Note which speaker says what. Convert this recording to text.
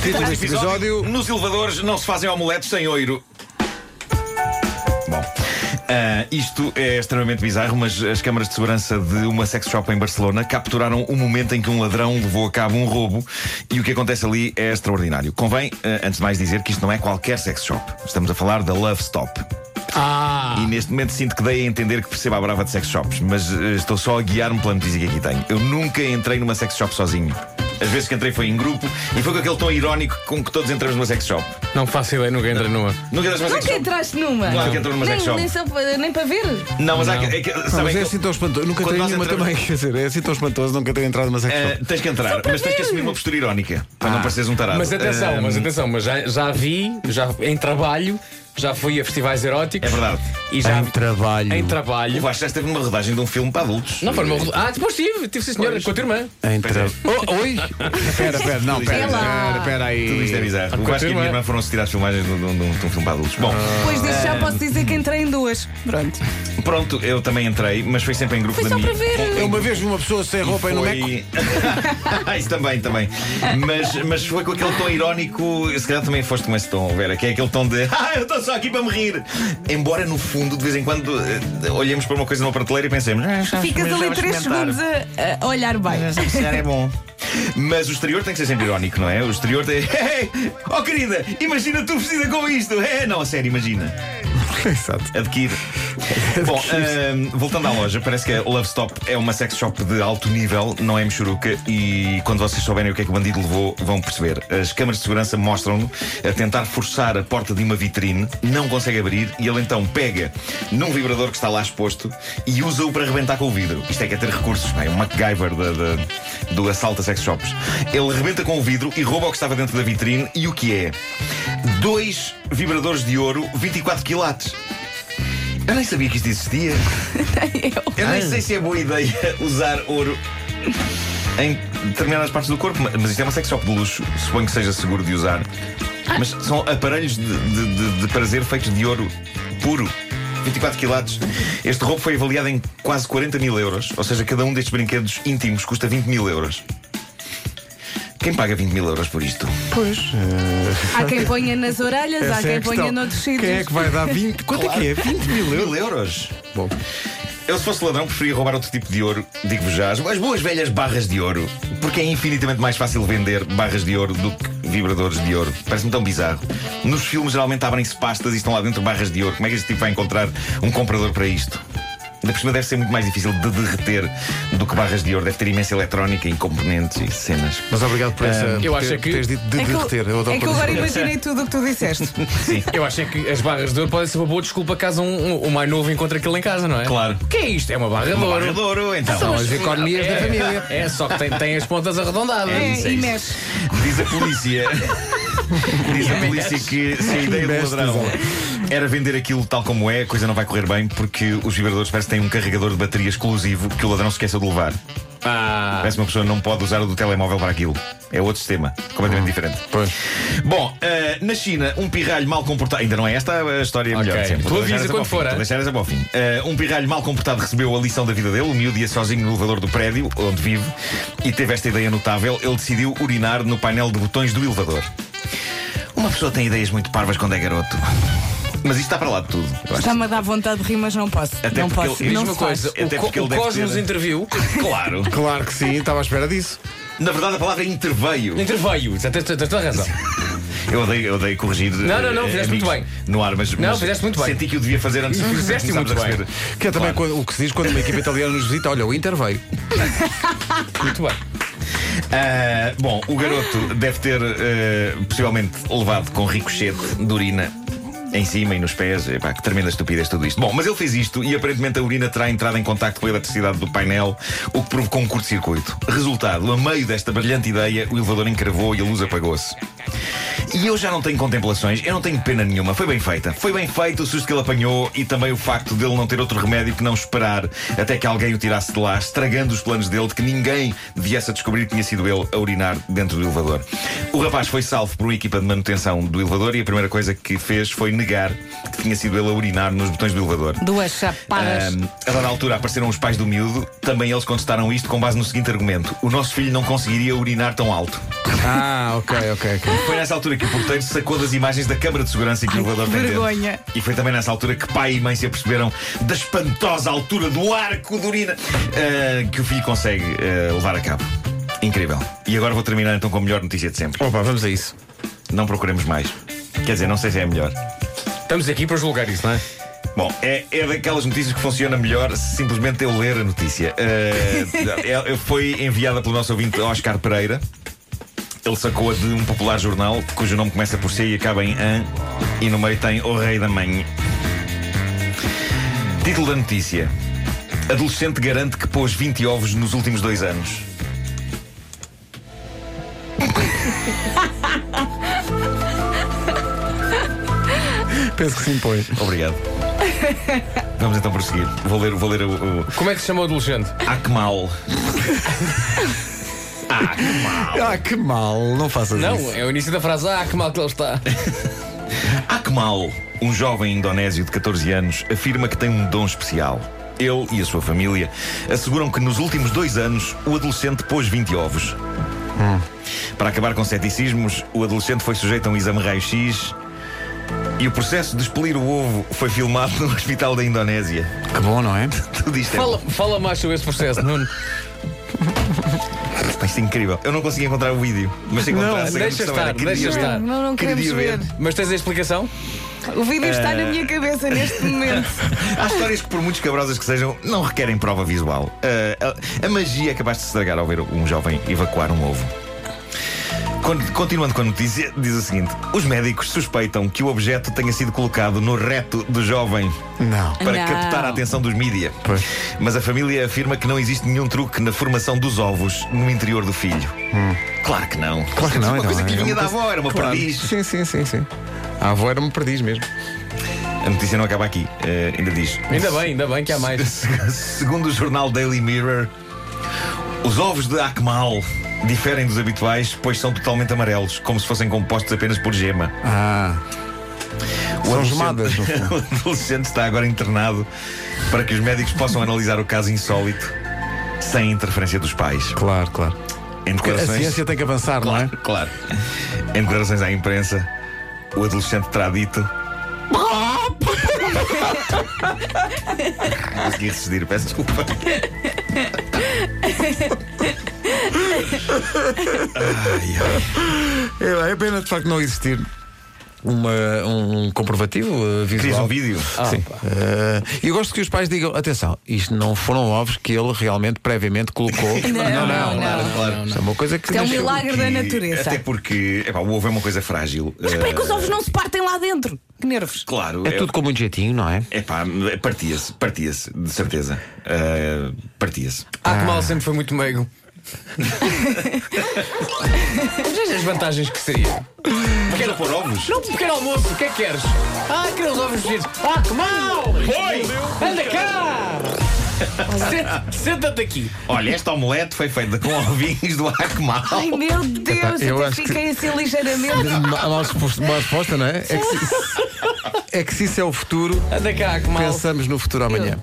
Speaker 1: Título deste episódio.
Speaker 2: Nos elevadores não se fazem omeletes sem oiro. Bom. ah, isto é extremamente bizarro, mas as câmaras de segurança de uma sex shop em Barcelona capturaram o momento em que um ladrão levou a cabo um roubo e o que acontece ali é extraordinário. Convém, ah, antes de mais, dizer que isto não é qualquer sex shop. Estamos a falar da Love Stop.
Speaker 1: Ah!
Speaker 2: E neste momento sinto que dei a entender que percebo a brava de sex shops, mas eh, estou só a guiar-me pela notícia que aqui tenho. Eu nunca entrei numa sex shop sozinho. As vezes que entrei foi em grupo e foi com aquele tom irónico com que todos entramos numa sex shop.
Speaker 1: Não faço ideia, nunca entrei numa.
Speaker 2: Nunca entraste numa sex
Speaker 3: Nunca
Speaker 2: shop?
Speaker 3: entraste numa?
Speaker 2: Claro que entrou numa
Speaker 3: nem,
Speaker 2: sex shop.
Speaker 3: nem, só pa- nem para ver?
Speaker 2: Não, mas há que. É que
Speaker 4: Não,
Speaker 2: sabem
Speaker 4: mas é
Speaker 2: que-
Speaker 4: assim tão espantoso. Nunca
Speaker 2: Quando
Speaker 4: tenho
Speaker 2: nós
Speaker 4: nenhuma
Speaker 2: entramos-
Speaker 4: também. Quer dizer, é assim tão espantoso nunca ter entrado numa sex
Speaker 2: eh,
Speaker 4: shop.
Speaker 2: tens que entrar, mas tens que assumir uma postura irónica para não pareceres um tarado.
Speaker 1: Mas atenção,
Speaker 2: Eh,
Speaker 1: mas atenção, mas já, já vi, já em trabalho, já fui a festivais eróticos.
Speaker 2: É verdade.
Speaker 1: E já
Speaker 4: Em trabalho.
Speaker 1: Em
Speaker 2: O
Speaker 1: trabalho.
Speaker 2: Vasco já esteve numa rodagem de um filme para adultos.
Speaker 1: Não foi numa Ah, depois tive, tive sim, senhora, com a tua irmã.
Speaker 4: Em
Speaker 2: Pois
Speaker 4: tra...
Speaker 2: é.
Speaker 4: Oh, oi! Espera, espera, não,
Speaker 2: isto é
Speaker 4: espera, espera, espera aí.
Speaker 2: Tudo isto é bizarro. O Vasco e a minha irmã foram assistir às filmagens de um, de um- de um filme para adultos. Bom,
Speaker 3: Depois disso já posso dizer que entrei em duas. Pronto.
Speaker 2: pronto, eu também entrei, mas foi sempre em grupo
Speaker 3: Foi
Speaker 2: de
Speaker 3: só para
Speaker 2: amigos.
Speaker 3: ver.
Speaker 4: Eu uma vez vi uma pessoa sem roupa e no meco.
Speaker 2: Foi... Isso também, também. Mas, mas foi com aquele tom irónico, se calhar também foste com esse tom, Vera, que é aquele tom de Ah, eu estou só aqui para me rir. Embora no fundo, de vez em quando, eh, olhemos para uma coisa numa prateleira e pensemos, ah, já-
Speaker 3: Ficas
Speaker 2: já
Speaker 3: ali
Speaker 2: vamos
Speaker 3: 3
Speaker 2: experimentar.
Speaker 3: segundos a, a olhar bem.
Speaker 2: Calhar é bom. Mas o exterior tem que ser sempre irónico, não é? O exterior tem. Hey, oh querida, imagina tu vestida com isto. É, não, a sério, imagina.
Speaker 4: Exato.
Speaker 2: Adquire. Bom, ahm, voltando à loja, parece que a Love Stop é uma sex shop de alto nível, não é mexuruca, e quando vocês souberem o que é que o bandido levou, vão perceber. As câmaras de segurança mostram-no a tentar forçar a porta de uma vitrine, não consegue abrir, e ele então pega num vibrador que está lá exposto e usa-o para arrebentar com o vidro. Isto é que é ter recursos, não é? Um MacGyver da- da- do assalto a sex shops. Ele rebenta com o vidro e rouba o que estava dentro da vitrine, e o que é? Dois vibradores de ouro, 24 quilates. Eu nem sabia que isto existia. Eu nem sei se é boa ideia usar ouro em determinadas partes do corpo, mas isto é uma sex shop de luxo. Suponho que seja seguro de usar. Mas são aparelhos de, de- de- de prazer feitos de ouro puro. 24 quilates. Este roubo foi avaliado em quase 40 mil euros. Ou seja, cada um destes brinquedos íntimos custa 20 mil euros. Quem paga 20 mil euros por isto?
Speaker 4: Pois.
Speaker 3: Há quem ponha nas orelhas, há
Speaker 4: essa é
Speaker 3: quem
Speaker 4: a
Speaker 3: ponha noutros sítios.
Speaker 4: Quem é que vai dar 20? Quanto é que é? 20 mil euros?
Speaker 2: Euros?
Speaker 4: Bom,
Speaker 2: Eu, se fosse ladrão, preferia roubar outro tipo de ouro. Digo-vos já, as as boas velhas barras de ouro. Porque é infinitamente mais fácil vender barras de ouro do que vibradores de ouro. Parece-me tão bizarro. Nos filmes, geralmente abrem-se pastas e estão lá dentro barras de ouro. Como é que este tipo vai encontrar um comprador para isto? Ainda por cima deve ser muito mais difícil de derreter do que barras de ouro. Deve ter imensa eletrónica e componentes e cenas.
Speaker 4: mas obrigado por essa.
Speaker 1: eu acho é que-
Speaker 4: teres dito de
Speaker 3: É que, eu,
Speaker 4: derreter. Eu adoro
Speaker 3: é que eu agora
Speaker 4: quando-
Speaker 3: imaginei tudo o que tu disseste.
Speaker 2: Sim.
Speaker 1: Eu acho é que as barras de ouro podem ser uma boa desculpa caso um, um- o mais novo encontre aquilo em casa, não é?
Speaker 2: Claro.
Speaker 1: O que é isto? É uma barra de
Speaker 2: Uma
Speaker 1: ouro.
Speaker 2: barra de ouro, então.
Speaker 4: São as economias da
Speaker 1: É,
Speaker 4: família.
Speaker 1: É, só que tem, tem as pontas arredondadas.
Speaker 3: É,
Speaker 2: isso, é
Speaker 3: e
Speaker 2: isso.
Speaker 3: mexe.
Speaker 2: Diz a polícia. Diz a polícia que se a ideia do ladrão era vender aquilo tal como é, a coisa não vai correr bem porque os vibradores parece que têm um carregador de bateria exclusivo que o ladrão se esqueceu de levar.
Speaker 1: Ah,
Speaker 2: Parece que uma pessoa não pode usar o do telemóvel para aquilo. É outro sistema, completamente diferente.
Speaker 4: Pois.
Speaker 2: Bom, eh, na China, um pirralho mal comportado. Ainda não é esta a história
Speaker 1: Ok.
Speaker 2: melhor. Sempre.
Speaker 1: Tu avisa quando
Speaker 2: fim,
Speaker 1: for,
Speaker 2: vou
Speaker 1: é?
Speaker 2: deixar essa para o fim. Eh, um pirralho mal comportado recebeu a lição da vida dele. O miúdo ia sozinho no elevador do prédio onde vive e teve esta ideia notável. Ele decidiu urinar no painel de botões do elevador. Uma pessoa tem ideias muito parvas quando é garoto. Mas isto está para lá de tudo. eu acho.
Speaker 3: Está-me a dar vontade de rir, mas não posso.
Speaker 2: Até
Speaker 3: não
Speaker 2: porque
Speaker 3: posso.
Speaker 2: ele-
Speaker 1: diz
Speaker 3: não
Speaker 1: uma
Speaker 3: se faz.
Speaker 1: coisa:
Speaker 2: Até
Speaker 1: o,
Speaker 2: porque
Speaker 1: co-
Speaker 2: ele
Speaker 1: o
Speaker 2: deve
Speaker 1: Cosmos
Speaker 2: ter-
Speaker 1: interviu.
Speaker 2: Claro.
Speaker 4: Claro que sim, estava à espera disso.
Speaker 2: Na verdade, a palavra é interveio.
Speaker 1: Interveio. Tens tens- tens toda a razão.
Speaker 2: Eu odeio, eu odeio corrigir.
Speaker 1: Não, não, não,
Speaker 2: eh,
Speaker 1: fizeste muito
Speaker 2: amigos
Speaker 1: bem.
Speaker 2: No ar, mas,
Speaker 1: Não,
Speaker 2: mas
Speaker 1: fizeste muito bem.
Speaker 2: Senti que o devia fazer antes de
Speaker 1: Fizeste
Speaker 2: começarmos
Speaker 1: muito
Speaker 2: a
Speaker 1: bem.
Speaker 2: receber.
Speaker 4: Que é também
Speaker 2: Claro.
Speaker 4: quando- o que se diz quando uma equipa italiana nos visita. Olha, o Inter veio.
Speaker 1: Muito bem.
Speaker 2: Ah, bom, o garoto deve ter eh, possivelmente levado com ricochete de urina em cima e nos pés. Epá, que tremenda estupidez tudo isto. Bom, mas ele fez isto e aparentemente a urina terá entrado em contacto com a eletricidade do painel, o que provocou um curto-circuito. Resultado, a meio desta brilhante ideia, o elevador encravou e a luz apagou-se. E eu já não tenho contemplações, eu não tenho pena nenhuma. Foi bem feita. Foi bem feito o susto que ele apanhou e também o facto dele não ter outro remédio que não esperar até que alguém o tirasse de lá, estragando os planos dele de que ninguém viesse a descobrir que tinha sido ele a urinar dentro do elevador. O rapaz foi salvo por uma equipa de manutenção do elevador e a primeira coisa que fez foi negar que tinha sido ele a urinar nos botões do elevador.
Speaker 3: Duas chapadas.
Speaker 2: Ahm, a dada altura apareceram os pais do miúdo. Também eles contestaram isto com base no seguinte argumento: o nosso filho não conseguiria urinar tão alto.
Speaker 4: Ah, ok, ok, ok.
Speaker 2: Foi nessa altura que o porteiro sacou das imagens da câmara de segurança que o elevador
Speaker 3: que
Speaker 2: tem
Speaker 3: vergonha.
Speaker 2: E foi também nessa altura que pai e mãe se aperceberam da espantosa altura do arco de urina ah, que o filho consegue ah, levar a cabo. Incrível. E agora vou terminar então com a melhor notícia de sempre.
Speaker 4: Opa, vamos a isso.
Speaker 2: Não procuremos mais. Quer dizer, não sei se é a melhor.
Speaker 1: Estamos aqui para julgar isso, não é?
Speaker 2: Bom, é, é daquelas notícias que funciona melhor se simplesmente eu ler a notícia. É- foi enviada pelo nosso ouvinte Oscar Pereira. Ele sacou-a de um popular jornal cujo nome começa por C e acaba em AN e no meio tem O Rei da Mãe. Título da notícia: Adolescente garante que pôs 20 ovos nos últimos dois anos.
Speaker 4: Penso que sim, pois.
Speaker 2: Obrigado. Vamos então prosseguir. Vou ler, vou ler o, o
Speaker 1: Como é que se chama o adolescente?
Speaker 2: Akmal.
Speaker 4: Ah, que mal, não faças
Speaker 1: Não,
Speaker 4: isso.
Speaker 1: é o início da frase. Ah, que mal que ele está.
Speaker 2: Akmal, um jovem indonésio de 14 anos, afirma que tem um dom especial. Ele e a sua família asseguram que nos últimos dois anos o adolescente pôs 20 ovos. Para acabar com ceticismos, o adolescente foi sujeito a um exame raio-x e o processo de expelir o ovo foi filmado no hospital da Indonésia.
Speaker 4: Que bom, não é?
Speaker 2: Tudo isto é
Speaker 1: Fala, fala mais sobre esse processo, Nuno.
Speaker 2: Isto é incrível. Eu não consegui encontrar o vídeo, mas se encontrasse, a grande
Speaker 1: deixa estar,
Speaker 2: queria
Speaker 1: deixa
Speaker 2: ver.
Speaker 1: estar.
Speaker 3: Não, não queremos
Speaker 2: Queria
Speaker 3: ver.
Speaker 2: ver.
Speaker 1: Mas tens a explicação?
Speaker 3: O vídeo está
Speaker 2: Eh,
Speaker 3: na minha cabeça neste momento.
Speaker 2: Há histórias que, por muito escabrosas que sejam, não requerem prova visual. Ah, a, a magia é capaz de se estragar ao ver um jovem evacuar um ovo. Con- Continuando com a notícia, diz o seguinte: Os médicos suspeitam que o objeto tenha sido colocado no reto do jovem
Speaker 4: Não.
Speaker 2: para
Speaker 3: Não.
Speaker 2: captar a atenção dos mídia.
Speaker 4: Pois.
Speaker 2: Mas a família afirma que não existe nenhum truque na formação dos ovos no interior do filho. Claro que não.
Speaker 4: Hum. Claro que não,
Speaker 2: Uma
Speaker 4: então,
Speaker 2: coisa que
Speaker 4: é
Speaker 2: vinha
Speaker 4: uma
Speaker 2: da avó, era uma
Speaker 4: Claro.
Speaker 2: perdiz.
Speaker 4: Sim, sim, sim, sim. A avó era-me perdiz mesmo.
Speaker 2: A notícia não acaba aqui. Eh, ainda diz.
Speaker 1: Ainda bem, ainda bem que há mais.
Speaker 2: Segundo o jornal Daily Mirror, os ovos de Akmal diferem dos habituais, pois são totalmente amarelos, como se fossem compostos apenas por gema.
Speaker 4: Ah.
Speaker 2: O
Speaker 4: São
Speaker 2: adolescente-
Speaker 4: gemadas,
Speaker 2: o adolescente está agora internado para que os médicos possam analisar o caso insólito sem interferência dos pais.
Speaker 4: Claro, claro.
Speaker 2: Em
Speaker 4: A
Speaker 2: declarações,
Speaker 4: ciência tem que avançar, não é?
Speaker 2: claro, claro. Em declarações à imprensa, o adolescente terá dito. Consegui resistir, peço desculpa. Ai, ai.
Speaker 4: É, é pena de facto não existir uma, um comprovativo uh,
Speaker 2: Querias
Speaker 4: visual.
Speaker 2: um vídeo?
Speaker 4: Sim. Uh, E eu gosto que os pais digam: atenção, isto não foram ovos que ele realmente previamente colocou.
Speaker 3: Não, não,
Speaker 2: Claro, claro.
Speaker 4: Isto é uma coisa que.
Speaker 3: Isto é um milagre da
Speaker 2: Que-
Speaker 3: natureza.
Speaker 2: Até porque epá, o ovo é uma coisa frágil.
Speaker 3: Mas como é que os
Speaker 2: Eh,
Speaker 3: ovos não se partem lá dentro? Que nervos.
Speaker 2: Claro,
Speaker 4: É tudo com muito jeitinho, não é?
Speaker 2: Epá, partia-se, partia-se, de certeza. Eh, partia-se.
Speaker 1: Ah, que mal sempre foi muito meigo. Mas as vantagens que seria?
Speaker 2: Quero pôr ovos?
Speaker 1: Não, pequeno almoço, o que é que queres? Ah, quero os ovos mexidos. Ah, que mal! Foi! Anda cá! Senta- Senta-te aqui.
Speaker 2: Olha, esta omelete foi feita com ovinhos do Akmal.
Speaker 3: Ai meu Deus,
Speaker 4: eu
Speaker 3: até
Speaker 4: acho que-
Speaker 3: fiquei assim ligeiramente.
Speaker 4: Uma resposta, uma resposta, não é? É que, se, é que se isso é o futuro,
Speaker 1: Anda cá, que mal.
Speaker 4: pensamos no futuro amanhã.